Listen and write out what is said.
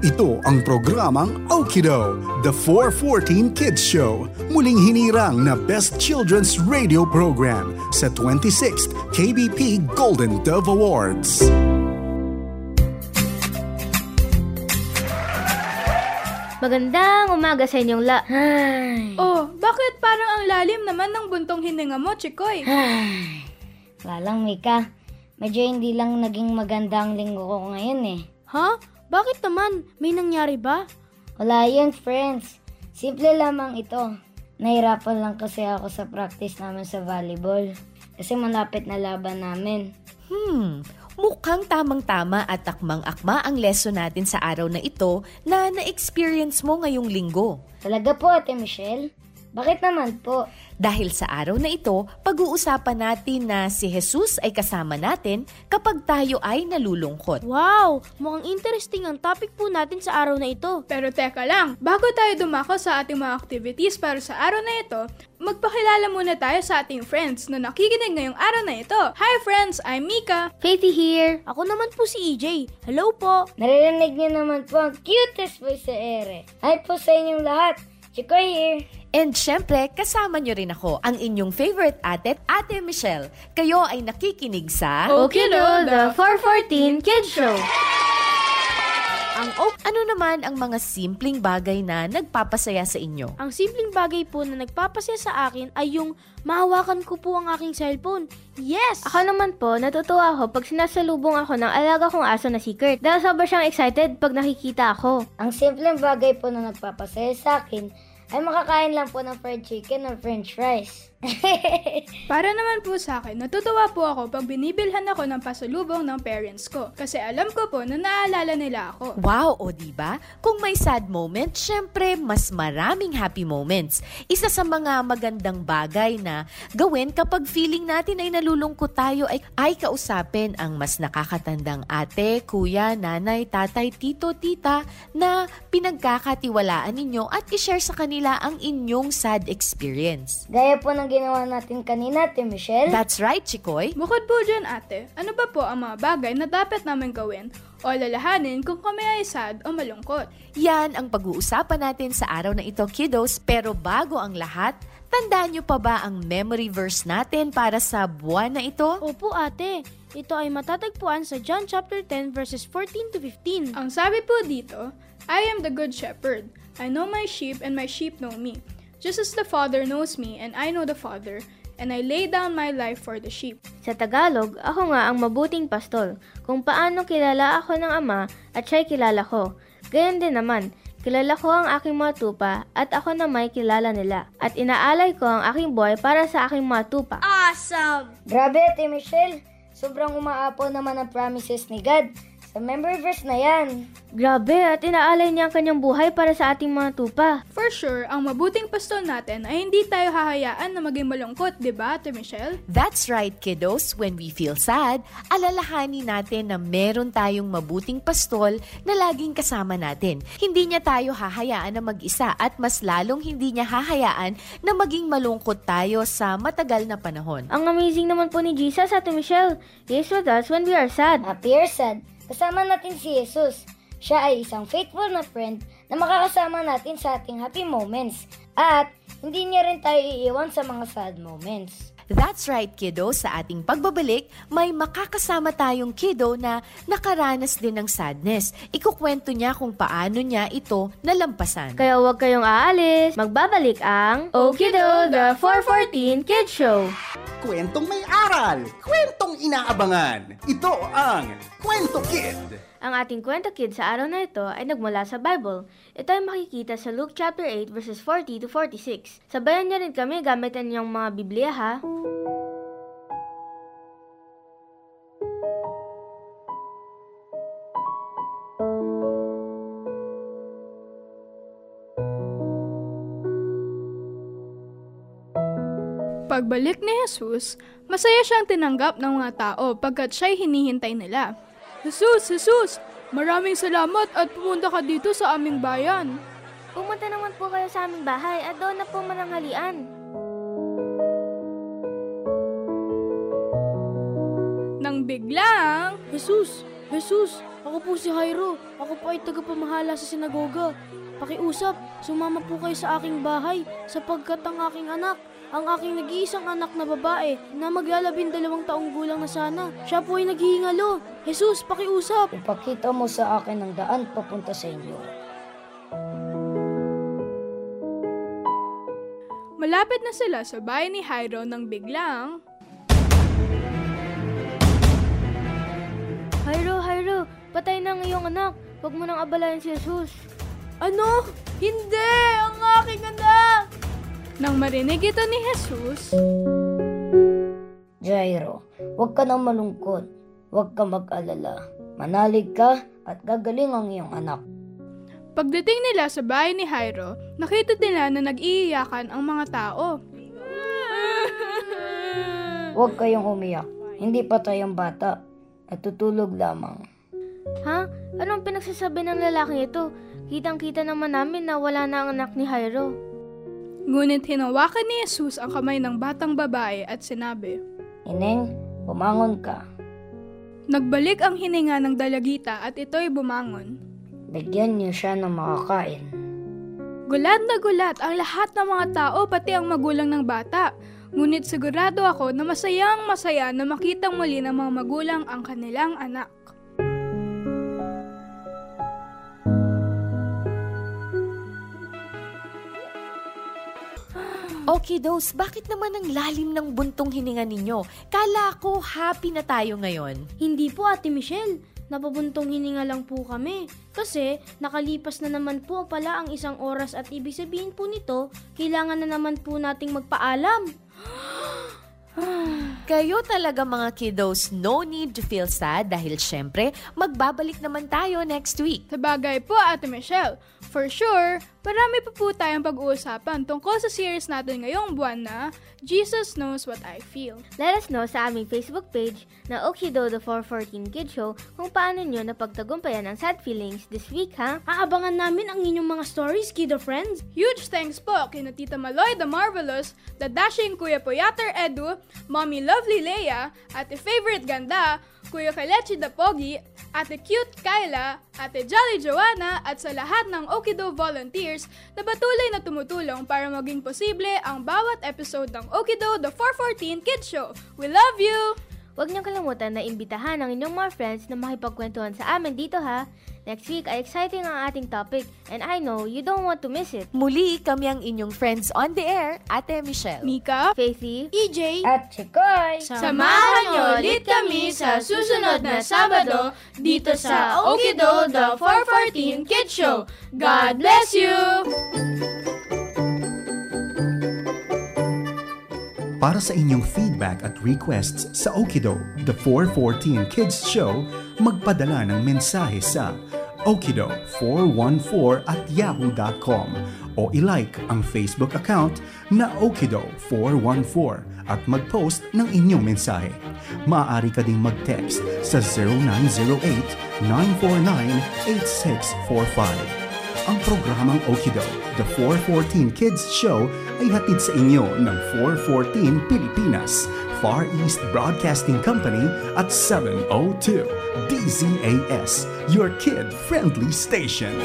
Ito ang programang Okido, The 414 Kids Show. Muling hinirang na Best Children's Radio Program sa 26th KBP Golden Dove Awards. Magandang umaga sa inyong la... Oh, bakit parang ang lalim naman ng buntong hininga mo, Chikoy? Walang Mika. Medyo hindi lang naging maganda ang linggo ko ngayon eh. Ha? Bakit naman? May nangyari ba? Wala yun, friends. Simple lamang ito. Nahirapan lang kasi ako sa practice namin sa volleyball. Kasi malapit na laban namin. Hmm, mukhang tamang-tama at akmang-akma ang lesson natin sa araw na ito na na-experience mo ngayong linggo. Talaga po, Ate Michelle? Bakit naman po? Dahil sa araw na ito, pag-uusapan natin na si Jesus ay kasama natin kapag tayo ay nalulungkot. Wow! Mukhang interesting ang topic po natin sa araw na ito. Pero teka lang, bago tayo dumako sa ating mga activities para sa araw na ito, magpakilala muna tayo sa ating friends na nakikinig ngayong araw na ito. Hi friends, I'm Mika. Faithy here. Ako naman po si EJ. Hello po! Naririnig niyo naman po ang cutest voice sa ere. Hi po sa inyong lahat. Chikoy here. And syempre, kasama nyo rin ako, ang inyong favorite ate, Ate Michelle. Kayo ay nakikinig sa... Okido, the 414 Kids Show. Ang o- ano naman ang mga simpleng bagay na nagpapasaya sa inyo? Ang simpleng bagay po na nagpapasaya sa akin ay yung mahawakan ko po ang aking cellphone. Yes! Ako naman po, natutuwa ako pag sinasalubong ako ng alaga kong aso na si Kurt. Dahil sobrang siyang excited pag nakikita ako. Ang simpleng bagay po na nagpapasaya sa akin ay makakain lang po ng fried chicken or french fries. Para naman po sa akin, natutuwa po ako pag binibilhan ako ng pasalubong ng parents ko. Kasi alam ko po na naaalala nila ako. Wow, o di ba? Kung may sad moment, syempre mas maraming happy moments. Isa sa mga magandang bagay na gawin kapag feeling natin ay nalulungkot tayo ay, ay kausapin ang mas nakakatandang ate, kuya, nanay, tatay, tito, tita na pinagkakatiwalaan ninyo at i-share sa kanila ang inyong sad experience. Gaya po ng ginawa natin kanina, Ate Michelle. That's right, Chikoy. Bukod po dyan ate, ano ba po ang mga bagay na dapat namin gawin o lalahanin kung kami ay sad o malungkot? Yan ang pag-uusapan natin sa araw na ito, kiddos. Pero bago ang lahat, tandaan nyo pa ba ang memory verse natin para sa buwan na ito? Opo ate, ito ay matatagpuan sa John chapter 10 verses 14 to 15. Ang sabi po dito, I am the good shepherd. I know my sheep and my sheep know me. Just as the Father knows me and I know the Father, and I lay down my life for the sheep. Sa Tagalog, ako nga ang mabuting pastol, kung paano kilala ako ng Ama at siya'y kilala ko. Gayon din naman, kilala ko ang aking mga tupa at ako na may kilala nila. At inaalay ko ang aking buhay para sa aking mga tupa. Awesome! Grabe, Ate Michelle. Sobrang umaapo naman ang promises ni God. Sa member verse na yan. Grabe, at inaalay niya ang kanyang buhay para sa ating mga tupa. For sure, ang mabuting pastol natin ay hindi tayo hahayaan na maging malungkot, di ba, Ate Michelle? That's right, kiddos. When we feel sad, alalahanin natin na meron tayong mabuting pastol na laging kasama natin. Hindi niya tayo hahayaan na mag-isa at mas lalong hindi niya hahayaan na maging malungkot tayo sa matagal na panahon. Ang amazing naman po ni Jesus, Ate Michelle. He is with us when we are sad. Happy or sad, kasama natin si Jesus. Siya ay isang faithful na friend na makakasama natin sa ating happy moments. At hindi niya rin tayo iiwan sa mga sad moments. That's right, kiddo. Sa ating pagbabalik, may makakasama tayong kiddo na nakaranas din ng sadness. Ikukwento niya kung paano niya ito nalampasan. Kaya huwag kayong aalis. Magbabalik ang Okido, the 414 Kids Show. Kwentong may aral, kwentong inaabangan. Ito ang Kwento Kid. Ang ating kwento kid sa araw na ito ay nagmula sa Bible. Ito ay makikita sa Luke chapter 8 verses 40 to 46. Sabayan niyo rin kami gamit ang inyong mga Biblia ha. Pagbalik ni Jesus, masaya siyang tinanggap ng mga tao pagkat siya'y hinihintay nila. Jesus, Jesus, maraming salamat at pumunta ka dito sa aming bayan. Pumunta naman po kayo sa aming bahay at doon na po mananghalian. Nang biglang, Jesus, Jesus, Ako po si Jairo. Ako po ay tagapamahala sa sinagoga. Pakiusap, sumama po kayo sa aking bahay sapagkat ang aking anak, ang aking nag-iisang anak na babae na maglalabing dalawang taong gulang na sana. Siya po ay naghihingalo. Jesus, pakiusap. Ipakita mo sa akin ang daan papunta sa inyo. Malapit na sila sa bahay ni Jairo nang biglang... Hyro, Hyro, patay na ang iyong anak. Huwag mo nang abalayan si Jesus. Ano? Hindi! Ang aking anak! Nang marinig ito ni Jesus, Jairo, huwag ka nang malungkot. Huwag ka mag-alala. Manalig ka at gagaling ang iyong anak. pagdating nila sa bahay ni Jairo, nakita nila na nag-iiyakan ang mga tao. Huwag kayong umiyak. Hindi patay ang bata. Natutulog lamang. Ha? Anong pinagsasabi ng lalaking ito? Kitang-kita naman namin na wala na ang anak ni Jairo. Ngunit hinawakan ni Jesus ang kamay ng batang babae at sinabi, Ineng, bumangon ka. Nagbalik ang hininga ng dalagita at ito'y bumangon. Bigyan niyo siya ng makakain. Gulat na gulat ang lahat ng mga tao pati ang magulang ng bata. Ngunit sigurado ako na masayang masaya na makitang muli ng mga magulang ang kanilang anak. Okay, dos, bakit naman ang lalim ng buntong hininga ninyo? Kala ko happy na tayo ngayon. Hindi po, Ate Michelle. Napabuntong hininga lang po kami. Kasi nakalipas na naman po pala ang isang oras at ibig sabihin po nito, kailangan na naman po nating magpaalam. Kayo talaga mga kiddos, no need to feel sad dahil syempre, magbabalik naman tayo next week. Sa bagay po, Ate Michelle, for sure, marami pa po tayong pag-uusapan tungkol sa series natin ngayong buwan na Jesus Knows What I Feel. Let us know sa aming Facebook page na Okido the 414 Kid Show kung paano nyo napagtagumpayan ang sad feelings this week, ha? Aabangan namin ang inyong mga stories, kiddo friends. Huge thanks po kina Tita Maloy the Marvelous, the dashing Kuya Poyater Edu, Mommy Lovely Leia, Ate Favorite Ganda, Kuya Kalechi the Pogi, Ate Cute Kyla, Ate Jolly Joanna, at sa lahat ng Okido volunteers na patuloy na tumutulong para maging posible ang bawat episode ng Okido the 414 Kids Show. We love you! Huwag niyong kalimutan na imbitahan ang inyong mga friends na makipagkwentuhan sa amin dito ha. Next week ay exciting ang ating topic and I know you don't want to miss it. Muli kami ang inyong friends on the air, Ate Michelle. Mika, Faithy, EJ, at Chikoy! Samahan niyo ulit kami sa susunod na Sabado dito sa Okido the 414 Kids Show. God bless you! Para sa inyong feedback at requests sa Okido, The 414 Kids Show, magpadala ng mensahe sa okido414 at yahoo.com o ilike ang Facebook account na Okido414 at mag-post ng inyong mensahe. Maaari ka ding mag-text sa 0908-949-8645. Ang programang Okido, The 414 Kids Show ay hatid sa inyo ng 414 Pilipinas, Far East Broadcasting Company at 702 DZAS, your kid-friendly station.